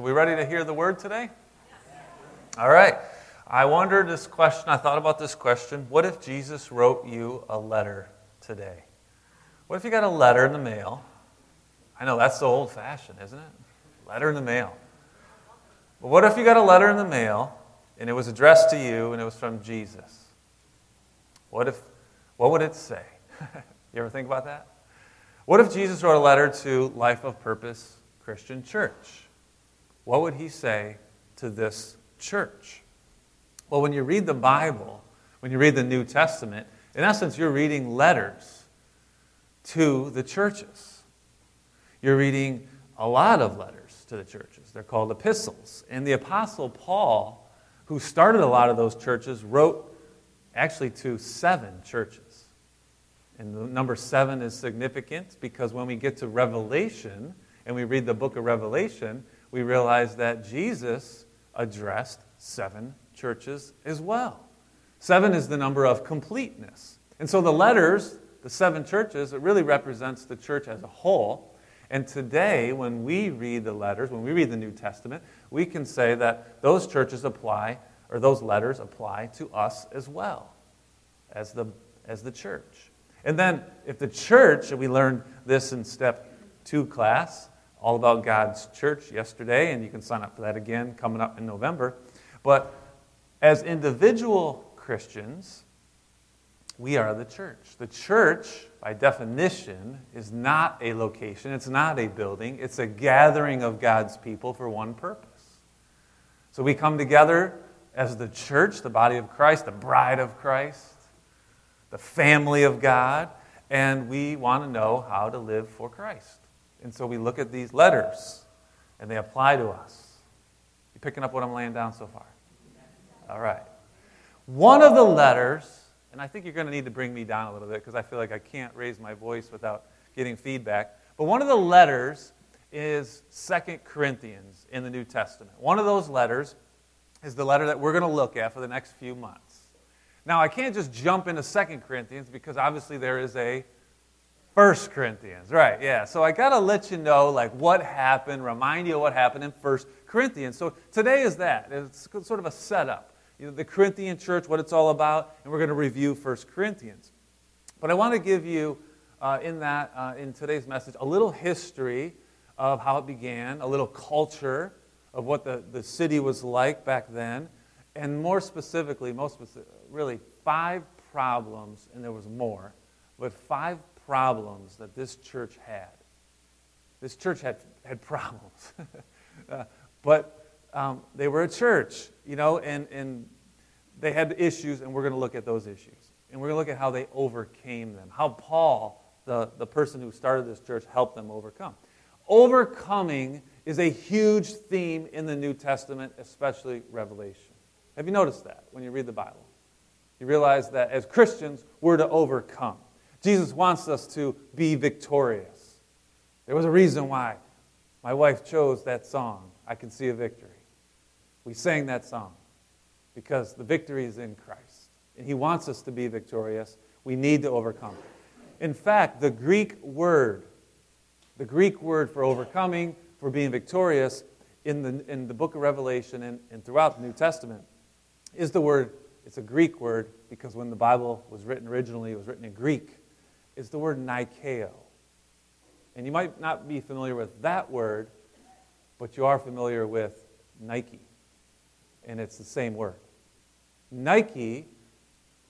So, we ready to hear the word today? All right. I wondered this question, I thought about this question. What if Jesus wrote you a letter today? What if you got a letter in the mail? I know that's so old fashioned, isn't it? Letter in the mail. But what if you got a letter in the mail and it was addressed to you and it was from Jesus? What if what would it say? you ever think about that? What if Jesus wrote a letter to Life of Purpose Christian Church? What would he say to this church? Well, when you read the Bible, when you read the New Testament, in essence, you're reading letters to the churches. You're reading a lot of letters to the churches. They're called epistles. And the Apostle Paul, who started a lot of those churches, wrote actually to seven churches. And the number seven is significant because when we get to Revelation and we read the book of Revelation, we realize that Jesus addressed seven churches as well. Seven is the number of completeness. And so the letters, the seven churches, it really represents the church as a whole. And today, when we read the letters, when we read the New Testament, we can say that those churches apply, or those letters apply to us as well, as the, as the church. And then, if the church, we learned this in step two class, all about God's church yesterday, and you can sign up for that again coming up in November. But as individual Christians, we are the church. The church, by definition, is not a location, it's not a building, it's a gathering of God's people for one purpose. So we come together as the church, the body of Christ, the bride of Christ, the family of God, and we want to know how to live for Christ. And so we look at these letters, and they apply to us. You picking up what I'm laying down so far? All right. One of the letters, and I think you're going to need to bring me down a little bit because I feel like I can't raise my voice without getting feedback. But one of the letters is Second Corinthians in the New Testament. One of those letters is the letter that we're going to look at for the next few months. Now, I can't just jump into Second Corinthians because obviously there is a First Corinthians, right? Yeah. So I got to let you know like what happened, remind you of what happened in First Corinthians. So today is that. It's sort of a setup you know, the Corinthian church, what it's all about, and we're going to review 1 Corinthians. But I want to give you, uh, in that, uh, in today's message, a little history of how it began, a little culture of what the, the city was like back then, and more specifically, most specific, really five problems, and there was more, but five problems that this church had. This church had, had problems. uh, but um, they were a church, you know, and, and they had issues, and we're going to look at those issues. And we're going to look at how they overcame them, how Paul, the, the person who started this church, helped them overcome. Overcoming is a huge theme in the New Testament, especially Revelation. Have you noticed that when you read the Bible? You realize that as Christians, we're to overcome. Jesus wants us to be victorious. There was a reason why my wife chose that song, I Can See a Victory. We sang that song because the victory is in Christ. And He wants us to be victorious. We need to overcome. In fact, the Greek word, the Greek word for overcoming, for being victorious, in the, in the book of Revelation and, and throughout the New Testament, is the word, it's a Greek word because when the Bible was written originally, it was written in Greek. It's the word Nikeo. And you might not be familiar with that word, but you are familiar with Nike and it's the same word. Nike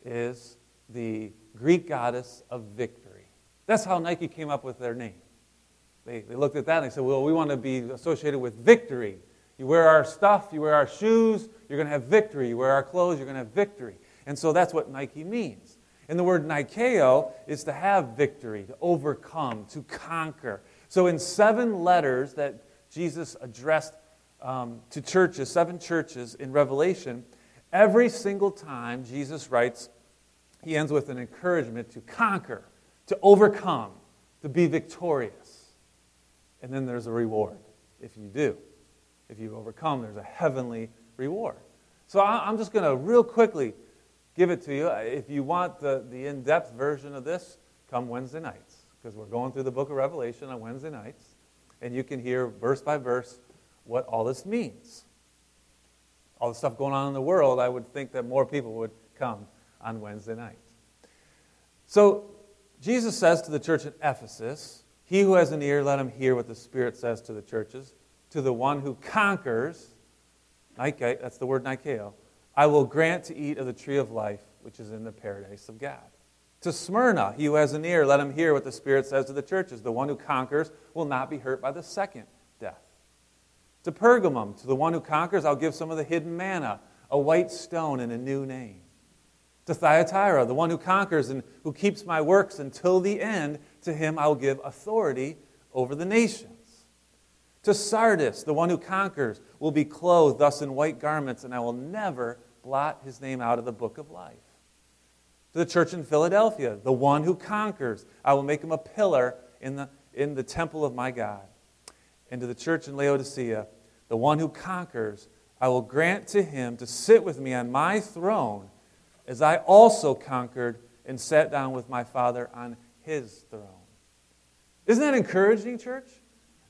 is the Greek goddess of victory. That's how Nike came up with their name. They, they looked at that and they said, well, we want to be associated with victory. You wear our stuff, you wear our shoes, you're going to have victory. You wear our clothes, you're going to have victory. And so that's what Nike means. And the word Nikeo is to have victory, to overcome, to conquer. So in seven letters that Jesus addressed um, to churches, seven churches in Revelation, every single time Jesus writes, he ends with an encouragement to conquer, to overcome, to be victorious. And then there's a reward if you do. If you overcome, there's a heavenly reward. So I'm just going to real quickly give it to you. Uh, if you want the, the in depth version of this, come Wednesday nights, because we're going through the book of Revelation on Wednesday nights. And you can hear verse by verse what all this means. All the stuff going on in the world, I would think that more people would come on Wednesday night. So, Jesus says to the church at Ephesus, He who has an ear, let him hear what the Spirit says to the churches. To the one who conquers, Nike, that's the word Nikeo, I will grant to eat of the tree of life, which is in the paradise of God. To Smyrna, he who has an ear, let him hear what the Spirit says to the churches. The one who conquers will not be hurt by the second death. To Pergamum, to the one who conquers, I'll give some of the hidden manna, a white stone and a new name. To Thyatira, the one who conquers and who keeps my works until the end, to him I will give authority over the nations. To Sardis, the one who conquers will be clothed thus in white garments, and I will never blot his name out of the book of life. To the church in Philadelphia, the one who conquers, I will make him a pillar in the, in the temple of my God and to the church in Laodicea, the one who conquers, I will grant to him to sit with me on my throne, as I also conquered and sat down with my Father on his throne. Isn't that encouraging, church?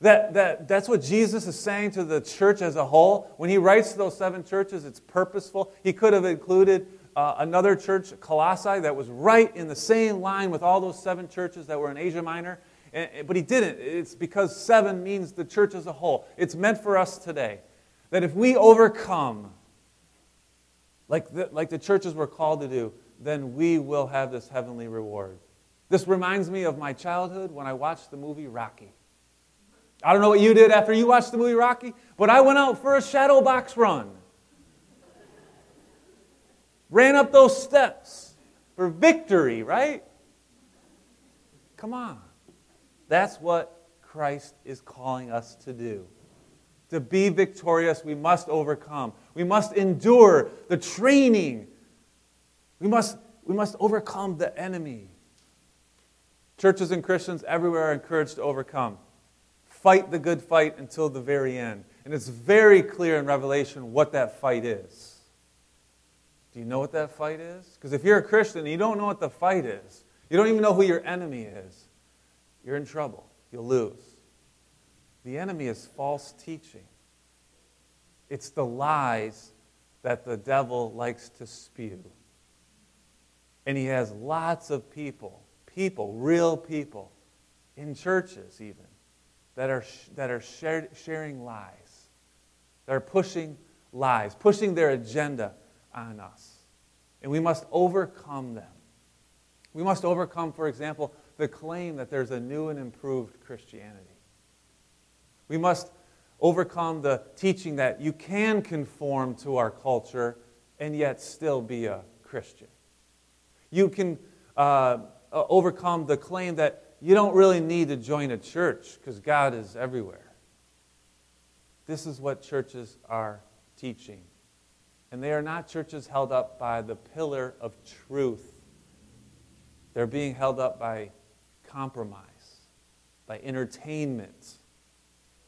That, that, that's what Jesus is saying to the church as a whole. When he writes to those seven churches, it's purposeful. He could have included uh, another church, Colossae, that was right in the same line with all those seven churches that were in Asia Minor. But he didn't. It's because seven means the church as a whole. It's meant for us today. That if we overcome, like the, like the churches were called to do, then we will have this heavenly reward. This reminds me of my childhood when I watched the movie Rocky. I don't know what you did after you watched the movie Rocky, but I went out for a shadow box run. Ran up those steps for victory, right? Come on. That's what Christ is calling us to do. To be victorious, we must overcome. We must endure the training. We must, we must overcome the enemy. Churches and Christians everywhere are encouraged to overcome. Fight the good fight until the very end. And it's very clear in Revelation what that fight is. Do you know what that fight is? Because if you're a Christian and you don't know what the fight is, you don't even know who your enemy is, you're in trouble. You'll lose. The enemy is false teaching, it's the lies that the devil likes to spew. And he has lots of people, people, real people, in churches even, that are, that are shared, sharing lies, that are pushing lies, pushing their agenda on us. And we must overcome them. We must overcome, for example, the claim that there's a new and improved Christianity. We must overcome the teaching that you can conform to our culture and yet still be a Christian. You can uh, uh overcome the claim that you don't really need to join a church because God is everywhere. This is what churches are teaching. And they are not churches held up by the pillar of truth. They're being held up by compromise, by entertainment.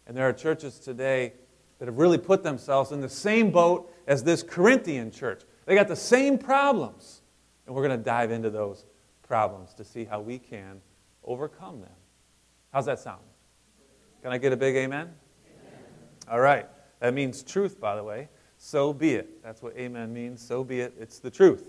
And there are churches today that have really put themselves in the same boat as this Corinthian church. They got the same problems. And we're going to dive into those problems to see how we can overcome them. How's that sound? Can I get a big amen? amen? All right. That means truth, by the way. So be it. That's what amen means. So be it. It's the truth.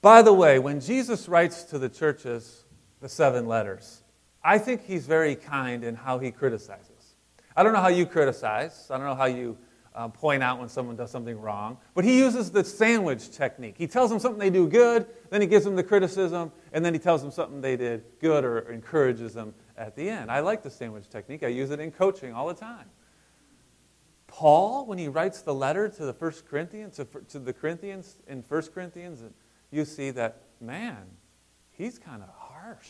By the way, when Jesus writes to the churches, the seven letters. I think he's very kind in how he criticizes. I don't know how you criticize. I don't know how you uh, point out when someone does something wrong. But he uses the sandwich technique. He tells them something they do good, then he gives them the criticism, and then he tells them something they did good or encourages them at the end. I like the sandwich technique. I use it in coaching all the time. Paul, when he writes the letter to the First Corinthians, to, to the Corinthians in First Corinthians, you see that, man, he's kind of harsh.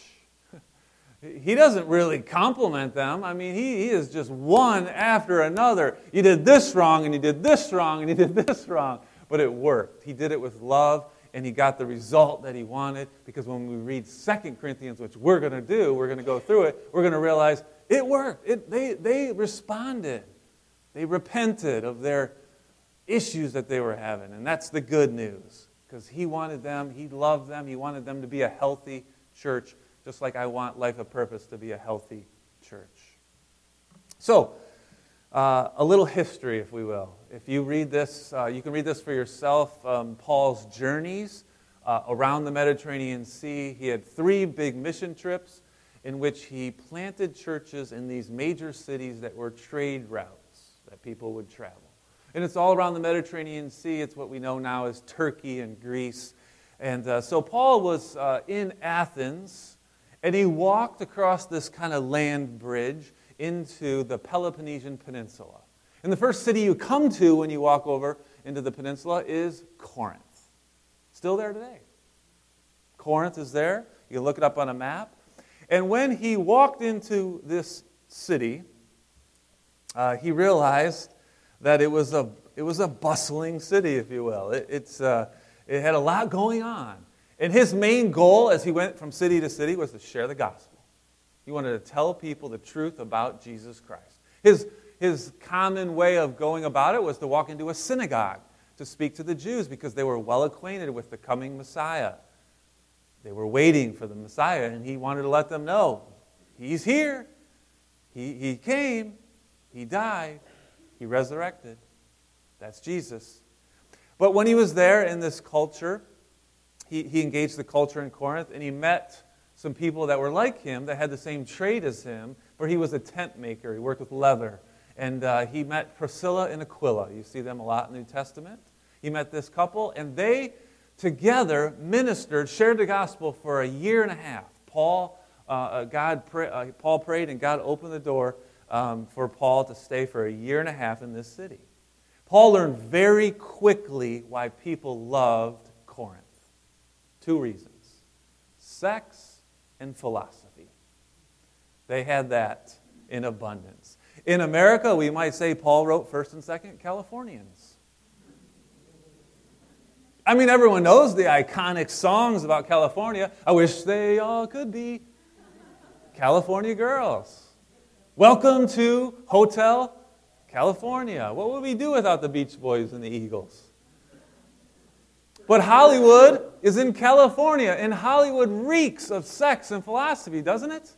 He doesn't really compliment them. I mean, he, he is just one after another. You did this wrong, and you did this wrong, and you did this wrong. But it worked. He did it with love, and he got the result that he wanted. Because when we read Second Corinthians, which we're going to do, we're going to go through it, we're going to realize it worked. It, they, they responded, they repented of their issues that they were having. And that's the good news. Because he wanted them, he loved them, he wanted them to be a healthy church, just like I want Life of Purpose to be a healthy church. So, uh, a little history, if we will. If you read this, uh, you can read this for yourself. Um, Paul's journeys uh, around the Mediterranean Sea. He had three big mission trips in which he planted churches in these major cities that were trade routes that people would travel. And it's all around the Mediterranean Sea. It's what we know now as Turkey and Greece. And uh, so Paul was uh, in Athens, and he walked across this kind of land bridge into the Peloponnesian Peninsula. And the first city you come to when you walk over into the peninsula is Corinth. Still there today. Corinth is there. You can look it up on a map. And when he walked into this city, uh, he realized that it was a, it was a bustling city, if you will. It, it's, uh, it had a lot going on. And his main goal as he went from city to city was to share the gospel. He wanted to tell people the truth about Jesus Christ. His, his common way of going about it was to walk into a synagogue to speak to the Jews because they were well acquainted with the coming Messiah. They were waiting for the Messiah, and he wanted to let them know He's here. He, he came. He died. He resurrected. That's Jesus. But when he was there in this culture, he, he engaged the culture in Corinth and he met some people that were like him, that had the same trade as him, for he was a tent maker. He worked with leather. And uh, he met Priscilla and Aquila. You see them a lot in the New Testament. He met this couple, and they together ministered, shared the gospel for a year and a half. Paul, uh, uh God uh, Paul prayed, and God opened the door um, for Paul to stay for a year and a half in this city. Paul learned very quickly why people Corinth. Two reasons sex and philosophy. They had that in abundance. In America, we might say Paul wrote 1st and 2nd Californians. I mean, everyone knows the iconic songs about California. I wish they all could be California girls. Welcome to Hotel California. What would we do without the Beach Boys and the Eagles? But Hollywood is in California, and Hollywood reeks of sex and philosophy, doesn't it?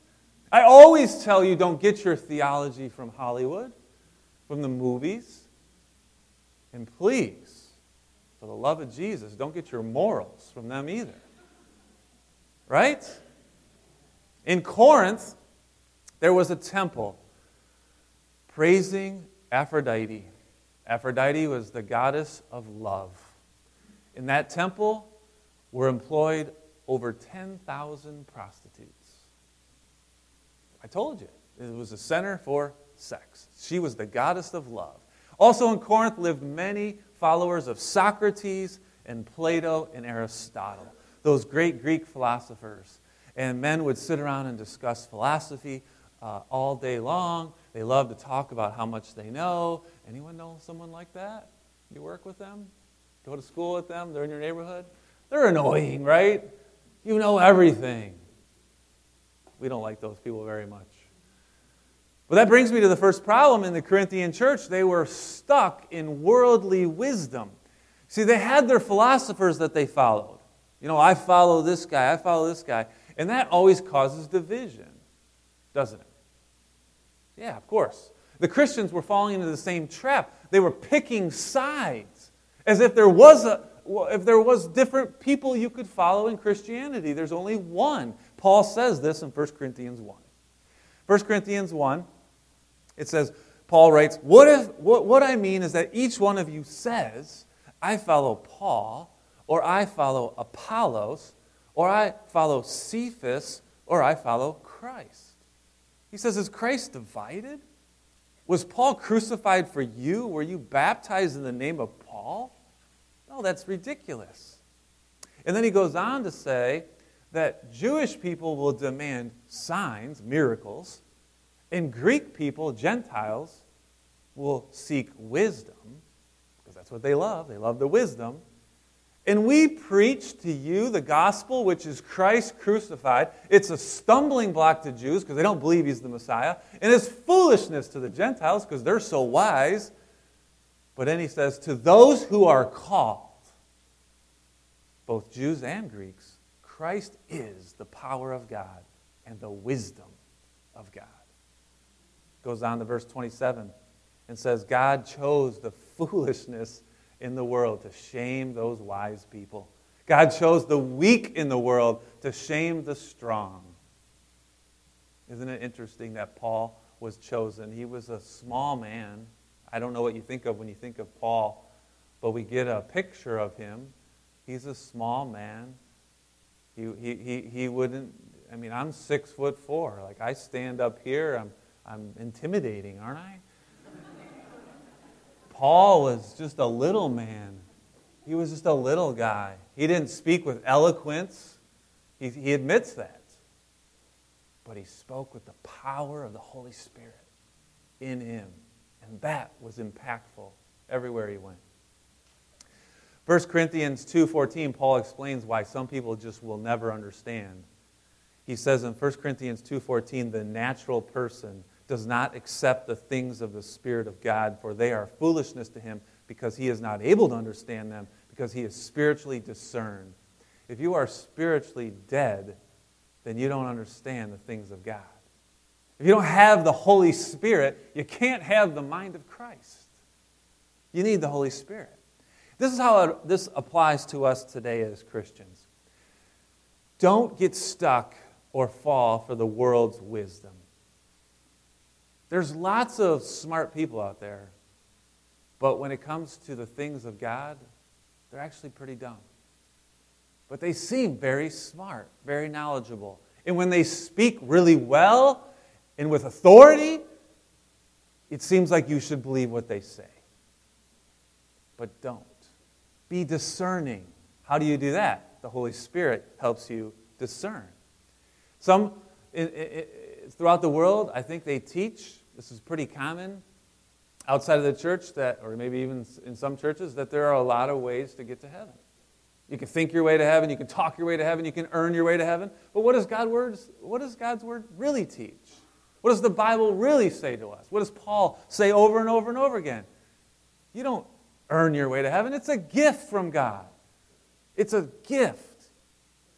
I always tell you don't get your theology from Hollywood, from the movies. And please, for the love of Jesus, don't get your morals from them either. Right? In Corinth, there was a temple praising Aphrodite. Aphrodite was the goddess of love. In that temple were employed over 10,000 prostitutes. I told you, it was a center for sex. She was the goddess of love. Also in Corinth lived many followers of Socrates and Plato and Aristotle, those great Greek philosophers. And men would sit around and discuss philosophy uh, all day long. They love to talk about how much they know. Anyone know someone like that? You work with them? Go to school with them? They're in your neighborhood? They're annoying, right? You know everything. We don't like those people very much. But that brings me to the first problem in the Corinthian church. They were stuck in worldly wisdom. See, they had their philosophers that they followed. You know, I follow this guy, I follow this guy. And that always causes division, doesn't it? Yeah, of course. The Christians were falling into the same trap. They were picking sides as if there was a if there was different people you could follow in Christianity. There's only one. Paul says this in 1 Corinthians 1. 1 Corinthians 1, it says, Paul writes, what, if, what, what I mean is that each one of you says, I follow Paul, or I follow Apollos, or I follow Cephas, or I follow Christ. He says, Is Christ divided? Was Paul crucified for you? Were you baptized in the name of Paul? No, that's ridiculous. And then he goes on to say that Jewish people will demand signs, miracles, and Greek people, Gentiles, will seek wisdom, because that's what they love. They love the wisdom. And we preach to you the gospel, which is Christ crucified. It's a stumbling block to Jews because they don't believe he's the Messiah. And it's foolishness to the Gentiles because they're so wise. But then he says, To those who are called, both Jews and Greeks, Christ is the power of God and the wisdom of God. Goes on to verse 27. and says, God chose the foolishness in the world to shame those wise people. God chose the weak in the world to shame the strong. Isn't it interesting that Paul was chosen? He was a small man. I don't know what you think of when you think of Paul, but we get a picture of him. He's a small man. He, he, he, he wouldn't, I mean, I'm six foot four. Like, I stand up here, I'm, I'm intimidating, aren't I? Paul was just a little man. He was just a little guy. He didn't speak with eloquence. He, he admits that. But he spoke with the power of the Holy Spirit in him. And that was impactful everywhere he went. 1 Corinthians 2:14 Paul explains why some people just will never understand. He says in 1 Corinthians 2:14 the natural person does not accept the things of the spirit of God for they are foolishness to him because he is not able to understand them because he is spiritually discerned. If you are spiritually dead, then you don't understand the things of God. If you don't have the Holy Spirit, you can't have the mind of Christ. You need the Holy Spirit. This is how this applies to us today as Christians. Don't get stuck or fall for the world's wisdom. There's lots of smart people out there, but when it comes to the things of God, they're actually pretty dumb. But they seem very smart, very knowledgeable. And when they speak really well and with authority, it seems like you should believe what they say. But don't. Be discerning. How do you do that? The Holy Spirit helps you discern. Some, in, in, throughout the world, I think they teach, this is pretty common outside of the church, that, or maybe even in some churches, that there are a lot of ways to get to heaven. You can think your way to heaven, you can talk your way to heaven, you can earn your way to heaven. But what does, God words, what does God's word really teach? What does the Bible really say to us? What does Paul say over and over and over again? You don't earn your way to heaven. It's a gift from God. It's a gift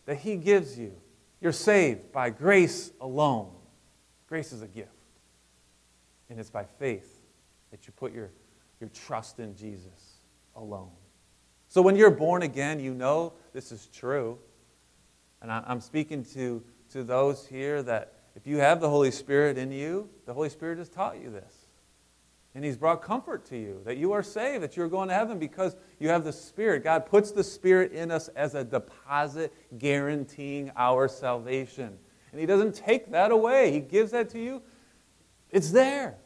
that He gives you. You're saved by grace alone. Grace is a gift. And it's by faith that you put your, your trust in Jesus alone. So when you're born again, you know this is true. And I'm speaking to, to those here that if you have the Holy Spirit in you, the Holy Spirit has taught you this. And he's brought comfort to you that you are saved, that you're going to heaven because you have the Spirit. God puts the Spirit in us as a deposit guaranteeing our salvation. And he doesn't take that away, he gives that to you. It's there.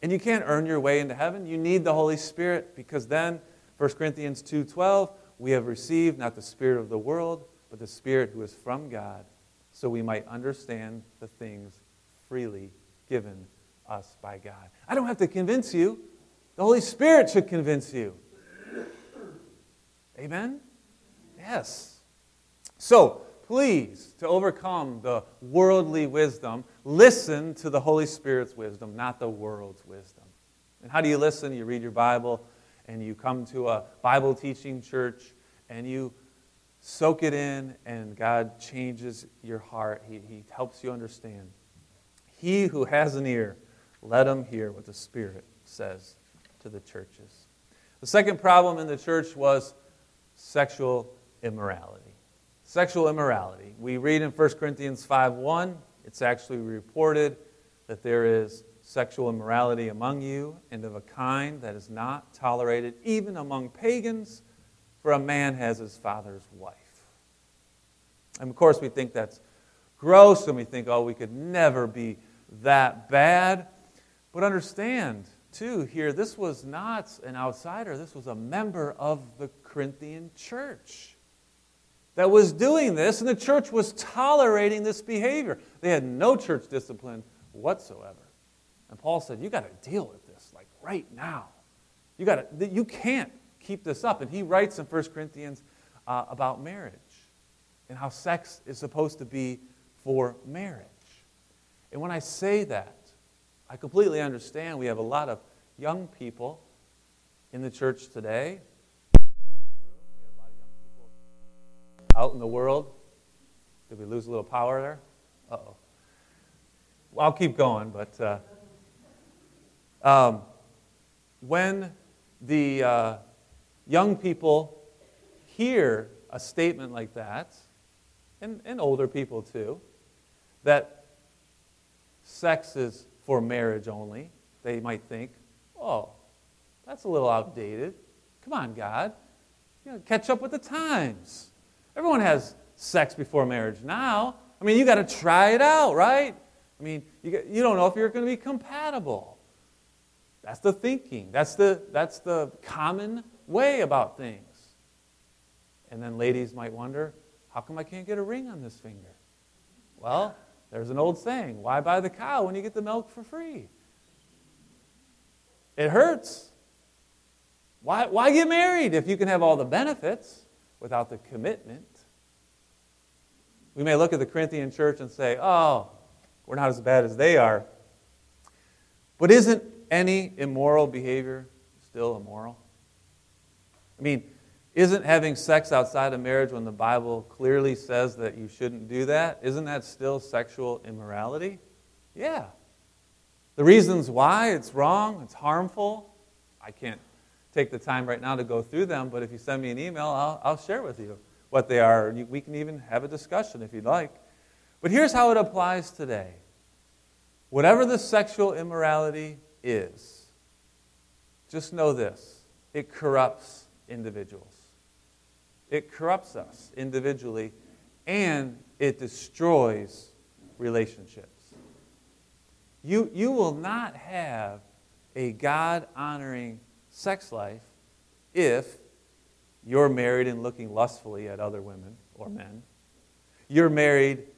And you can't earn your way into heaven. You need the Holy Spirit because then 1 Corinthians 2:12, we have received not the spirit of the world, but the spirit who is from God, so we might understand the things freely given us by God. I don't have to convince you. The Holy Spirit should convince you. Amen? Yes. So, please, to overcome the worldly wisdom, listen to the Holy Spirit's wisdom, not the world's wisdom. And how do you listen? You read your Bible and you come to a Bible teaching church and you soak it in, and God changes your heart. He, he helps you understand. He who has an ear, let them hear what the Spirit says to the churches. The second problem in the church was sexual immorality. Sexual immorality. We read in 1 Corinthians 5:1, it's actually reported that there is sexual immorality among you and of a kind that is not tolerated even among pagans, for a man has his father's wife. And of course, we think that's gross and we think, oh, we could never be that bad. But understand, too, here, this was not an outsider, this was a member of the Corinthian church that was doing this, and the church was tolerating this behavior. They had no church discipline whatsoever. And Paul said, You got to deal with this, like right now. You, gotta, you can't keep this up. And he writes in 1 Corinthians uh, about marriage and how sex is supposed to be for marriage. And when I say that, I completely understand we have a lot of young people in the church today. Out in the world. Did we lose a little power there? Uh oh. Well, I'll keep going, but uh, Um, when the uh, young people hear a statement like that, and, and older people too, that sex is for marriage only, they might think, oh, that's a little outdated. Come on, God. You know, catch up with the times. Everyone has sex before marriage now. I mean, you got to try it out, right? I mean, you, you don't know if you're going to be compatible. That's the thinking. That's the, that's the common way about things. And then ladies might wonder, how come I can't get a ring on this finger? Well, there's an old saying why buy the cow when you get the milk for free? It hurts. Why, why get married if you can have all the benefits without the commitment? We may look at the Corinthian church and say, oh, we're not as bad as they are. But isn't any immoral behavior still immoral? I mean, isn't having sex outside of marriage when the Bible clearly says that you shouldn't do that, isn't that still sexual immorality? Yeah. The reasons why it's wrong, it's harmful, I can't take the time right now to go through them, but if you send me an email, I'll, I'll share with you what they are. We can even have a discussion if you'd like. But here's how it applies today whatever the sexual immorality is, just know this it corrupts individuals. It corrupts us individually and it destroys relationships. You, you will not have a God honoring sex life if you're married and looking lustfully at other women or men. You're married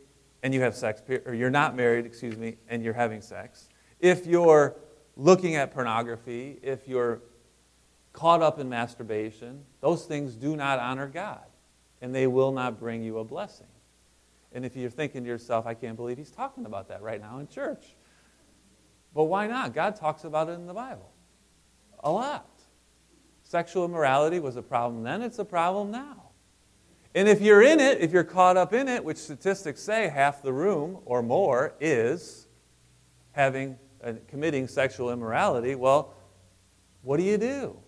and you have sex, or you're not married, excuse me, and you're having sex. If you're looking at pornography, if you're caught up in masturbation, those things do not honor God, and they will not bring you a blessing. And if you're thinking to yourself, I can't believe he's talking about that right now in church. But why not? God talks about it in the Bible a lot. Sexual immorality was a problem then, it's a problem now. And if you're in it, if you're caught up in it, which statistics say half the room or more is having uh, committing sexual immorality, well, what do you do?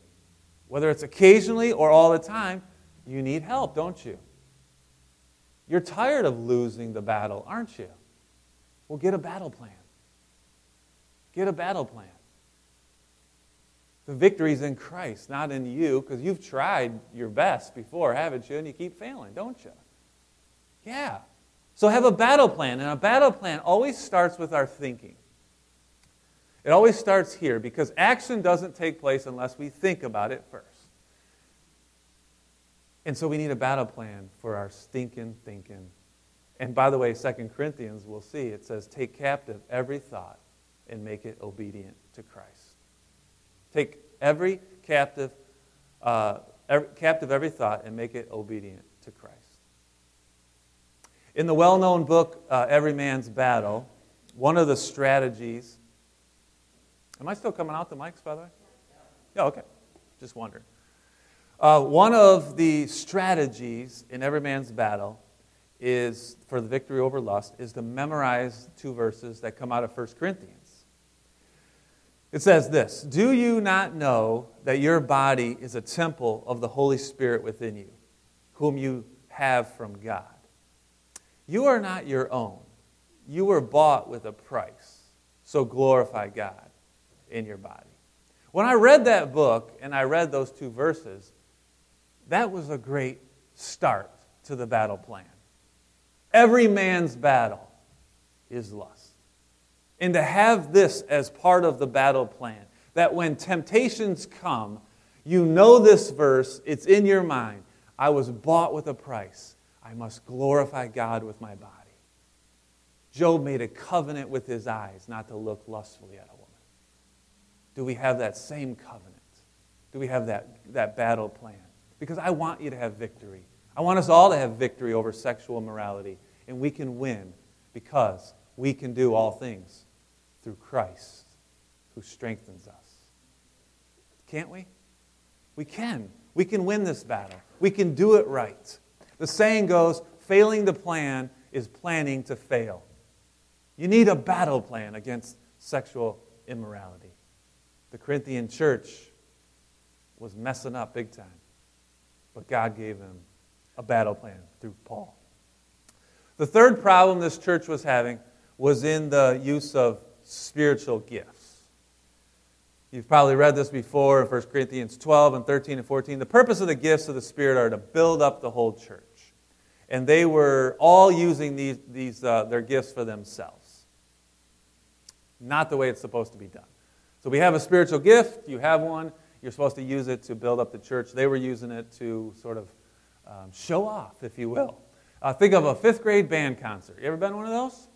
Whether it's occasionally or all the time, you need help, don't you? You're tired of losing the battle, aren't you? Well, get a battle plan. Get a battle plan. The victory's in Christ, not in you, because you've tried your best before, haven't you? And you keep failing, don't you? Yeah. So have a battle plan, and a battle plan always starts with our thinking. It always starts here because action doesn't take place unless we think about it first. And so we need a battle plan for our stinking thinking. And by the way, Second Corinthians, we'll see, it says, take captive every thought and make it obedient to Christ. Take every captive, uh, every, captive every thought and make it obedient to Christ. In the well known book, uh, Every Man's Battle, one of the strategies Am I still coming out the mics, by the way? Yeah, okay. Just wondering. Uh, one of the strategies in every man's battle is for the victory over lust is to memorize two verses that come out of 1 Corinthians. It says this Do you not know that your body is a temple of the Holy Spirit within you, whom you have from God? You are not your own. You were bought with a price. So glorify God in your body. When I read that book and I read those two verses, that was a great start to the battle plan. Every man's battle is lust. And to have this as part of the battle plan, that when temptations come, you know this verse, it's in your mind. I was bought with a price. I must glorify God with my body. Job made a covenant with his eyes not to look lustfully at a do we have that same covenant? Do we have that, that battle plan? Because I want you to have victory. I want us all to have victory over sexual immorality, and we can win because we can do all things through Christ who strengthens us. Can't we? We can. We can win this battle. We can do it right. The saying goes failing to plan is planning to fail. You need a battle plan against sexual immorality. The Corinthian church was messing up big time. But God gave them a battle plan through Paul. The third problem this church was having was in the use of spiritual gifts. You've probably read this before in 1 Corinthians 12 and 13 and 14. The purpose of the gifts of the Spirit are to build up the whole church. And they were all using these, these, uh, their gifts for themselves. Not the way it's supposed to be done. So we have a spiritual gift, you have one, you're supposed to use it to build up the church. They were using it to sort of um, show off, if you will. Uh, think of a fifth grade band concert. You ever been to one of those?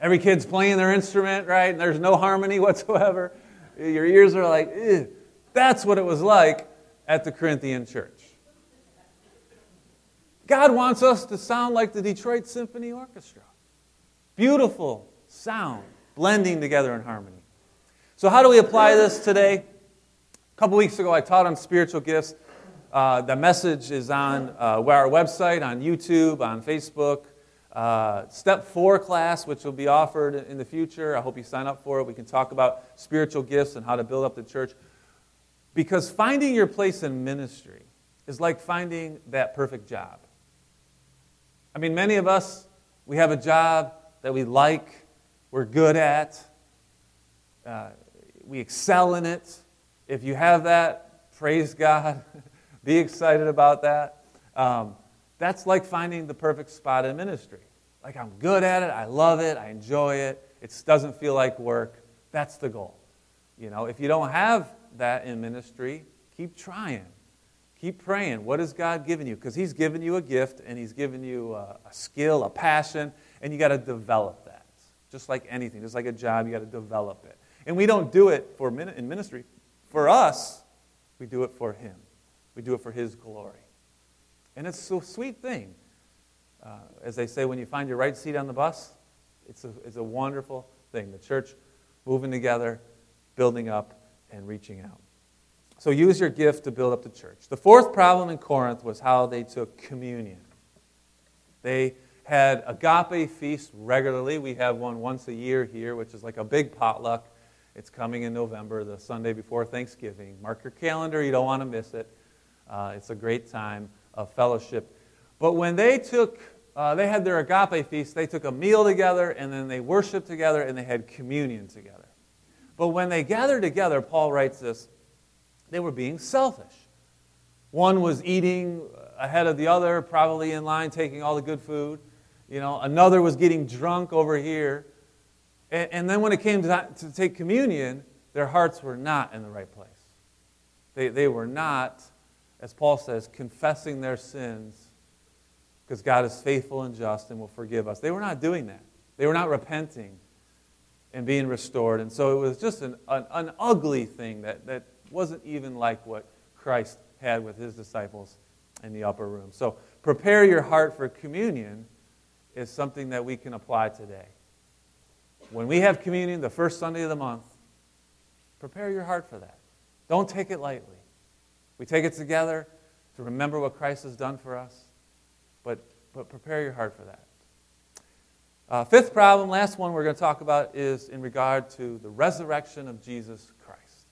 Every kid's playing their instrument, right? And there's no harmony whatsoever. Your ears are like, Ew. that's what it was like at the Corinthian church. God wants us to sound like the Detroit Symphony Orchestra. Beautiful sound, blending together in harmony. So, how do we apply this today? A couple weeks ago, I taught on spiritual gifts. Uh, the message is on uh, our website, on YouTube, on Facebook. Uh, step four class, which will be offered in the future. I hope you sign up for it. We can talk about spiritual gifts and how to build up the church. Because finding your place in ministry is like finding that perfect job. I mean, many of us, we have a job that we like, we're good at, uh, we excel in it. If you have that, praise God. Be excited about that. Um, that's like finding the perfect spot in ministry. Like, I'm good at it, I love it, I enjoy it, it doesn't feel like work. That's the goal. You know, if you don't have that in ministry, keep trying. Keep praying. What has God given you? Because He's given you a gift and He's given you a, a skill, a passion, and you got to develop that. Just like anything, just like a job, you got to develop it. And we don't do it for in ministry. For us, we do it for Him. We do it for His glory. And it's a sweet thing. Uh, as they say, when you find your right seat on the bus, it's a, it's a wonderful thing. The church moving together, building up, and reaching out. So use your gift to build up the church. The fourth problem in Corinth was how they took communion. They had agape feast regularly. We have one once a year here, which is like a big potluck. It's coming in November, the Sunday before Thanksgiving. Mark your calendar, you don't want to miss it. Uh, it's a great time of fellowship. But when they took, uh, they had their agape feast, they took a meal together and then they worshiped together and they had communion together. But when they gathered together, Paul writes this, they were being selfish. One was eating ahead of the other, probably in line, taking all the good food. You know, another was getting drunk over here. And, and then when it came to, to take communion, their hearts were not in the right place. They, they were not as Paul says, confessing their sins because God is faithful and just and will forgive us. They were not doing that. They were not repenting and being restored. And so it was just an, an, an ugly thing that, that wasn't even like what Christ had with his disciples in the upper room. So prepare your heart for communion is something that we can apply today. When we have communion the first Sunday of the month, prepare your heart for that. Don't take it lightly. We take it together to remember what Christ has done for us, but, but prepare your heart for that. Uh, fifth problem, last one we're going to talk about, is in regard to the resurrection of Jesus Christ.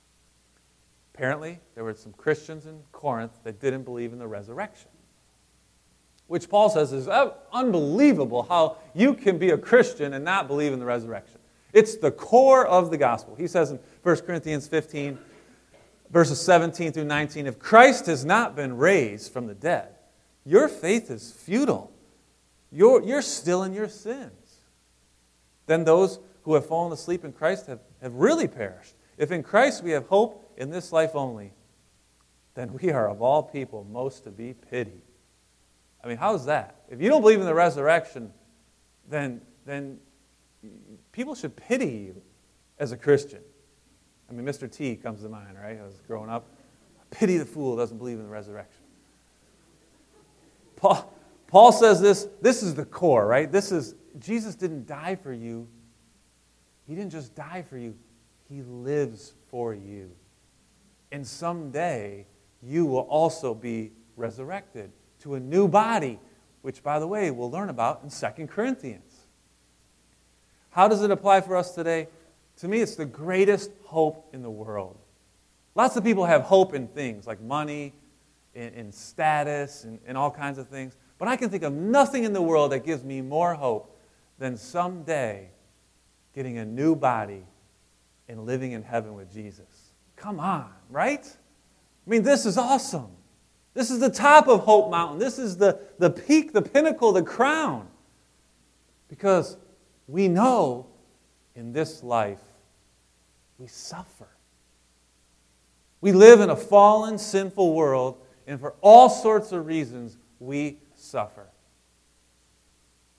Apparently, there were some Christians in Corinth that didn't believe in the resurrection, which Paul says is uh, unbelievable how you can be a Christian and not believe in the resurrection. It's the core of the gospel. He says in 1 Corinthians 15, verses 17 through 19 if Christ has not been raised from the dead, your faith is futile. You're, you're still in your sins. Then those who have fallen asleep in Christ have, have really perished. If in Christ we have hope in this life only, then we are of all people most to be pitied. I mean, how's that? If you don't believe in the resurrection, then, then people should pity you as a Christian. I mean, Mr. T comes to mind, right? I was growing up. Pity the fool who doesn't believe in the resurrection. Paul, Paul says this this is the core, right? This is Jesus didn't die for you. He didn't just die for you, He lives for you. And someday you will also be resurrected to a new body, which, by the way, we'll learn about in 2 Corinthians. How does it apply for us today? To me, it's the greatest hope in the world. Lots of people have hope in things like money, in status, and, and all kinds of things. But I can think of nothing in the world that gives me more hope than someday getting a new body and living in heaven with Jesus. Come on, right? I mean, this is awesome. This is the top of Hope Mountain. This is the, the peak, the pinnacle, the crown. Because we know in this life we suffer. We live in a fallen, sinful world, and for all sorts of reasons, we suffer.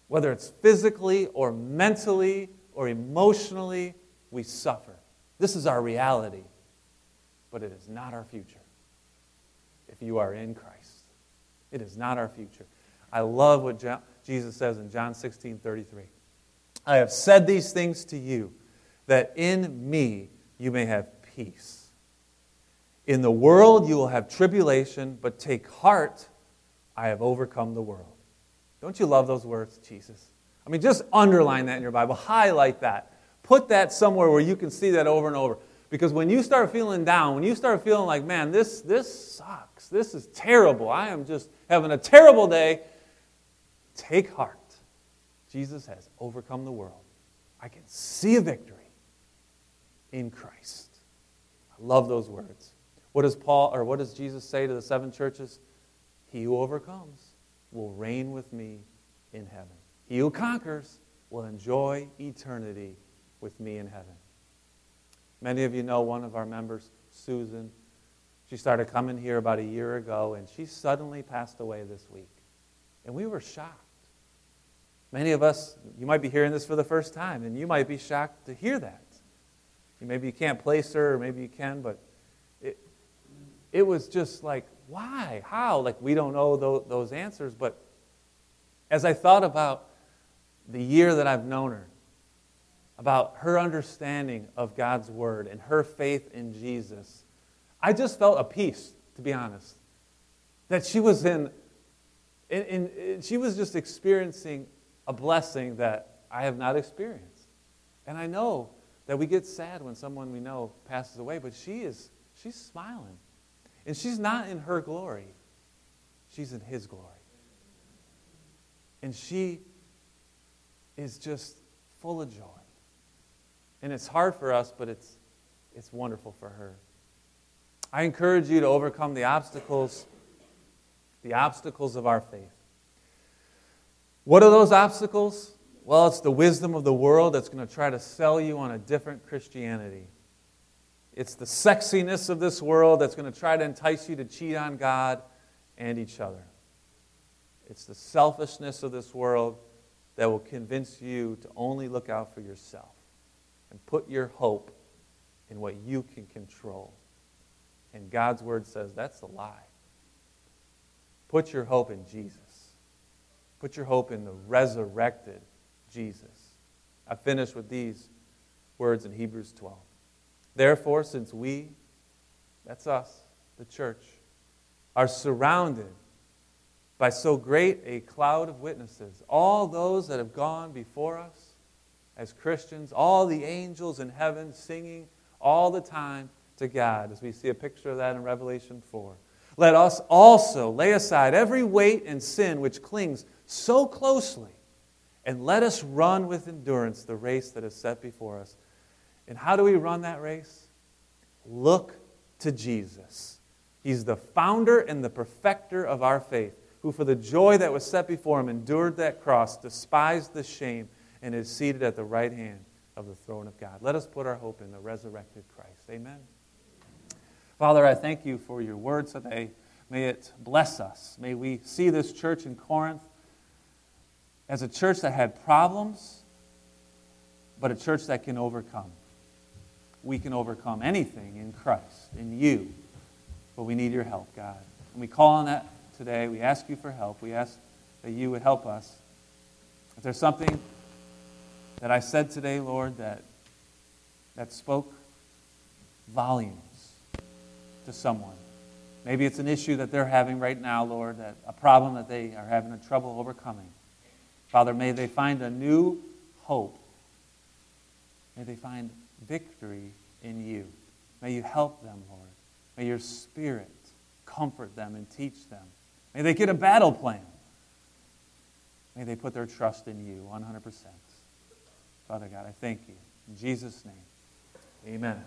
Whether it's physically or mentally or emotionally, we suffer. This is our reality, but it is not our future if you are in Christ. It is not our future. I love what Jesus says in John 16 33. I have said these things to you that in me you may have peace. In the world you will have tribulation, but take heart, I have overcome the world. Don't you love those words, Jesus? I mean, just underline that in your Bible, highlight that. Put that somewhere where you can see that over and over. Because when you start feeling down, when you start feeling like, man, this, this sucks, this is terrible, I am just having a terrible day, take heart. Jesus has overcome the world. I can see a victory in Christ. I love those words. What does Paul or what does Jesus say to the seven churches? He who overcomes will reign with me in heaven. He who conquers will enjoy eternity with me in heaven. Many of you know one of our members, Susan. She started coming here about a year ago, and she suddenly passed away this week. And we were shocked. Many of us, you might be hearing this for the first time, and you might be shocked to hear that. Maybe you can't place her, or maybe you can, but it, it was just like, why? How? Like, we don't know those, those answers. But as I thought about the year that I've known her, about her understanding of God's Word and her faith in Jesus, I just felt a peace, to be honest. That she was in, in, in, she was just experiencing a blessing that I have not experienced. And I know that we get sad when someone we know passes away, but she is, she's smiling. And she's not in her glory, she's in his glory. And she is just full of joy. And it's hard for us, but it's, it's wonderful for her. I encourage you to overcome the obstacles, the obstacles of our faith. What are those obstacles? Well, it's the wisdom of the world that's going to try to sell you on a different Christianity. It's the sexiness of this world that's going to try to entice you to cheat on God and each other. It's the selfishness of this world that will convince you to only look out for yourself and put your hope in what you can control. And God's word says that's a lie. Put your hope in Jesus. Put your hope in the resurrected Jesus. I finish with these words in Hebrews 12. Therefore, since we, that's us, the church, are surrounded by so great a cloud of witnesses, all those that have gone before us as Christians, all the angels in heaven singing all the time to God, as we see a picture of that in Revelation 4. Let us also lay aside every weight and sin which clings so closely, and let us run with endurance the race that is set before us. And how do we run that race? Look to Jesus. He's the founder and the perfecter of our faith, who for the joy that was set before him endured that cross, despised the shame, and is seated at the right hand of the throne of God. Let us put our hope in the resurrected Christ. Amen. Father, I thank you for your word today. May it bless us. May we see this church in Corinth as a church that had problems, but a church that can overcome. We can overcome anything in Christ, in you, but we need your help, God. And we call on that today. We ask you for help. We ask that you would help us. If there's something that I said today, Lord, that, that spoke volumes to someone. Maybe it's an issue that they're having right now, Lord, that a problem that they are having a trouble overcoming. Father, may they find a new hope. May they find victory in you. May you help them, Lord. May your Spirit comfort them and teach them. May they get a battle plan. May they put their trust in you 100%. Father God, I thank you. In Jesus' name, amen.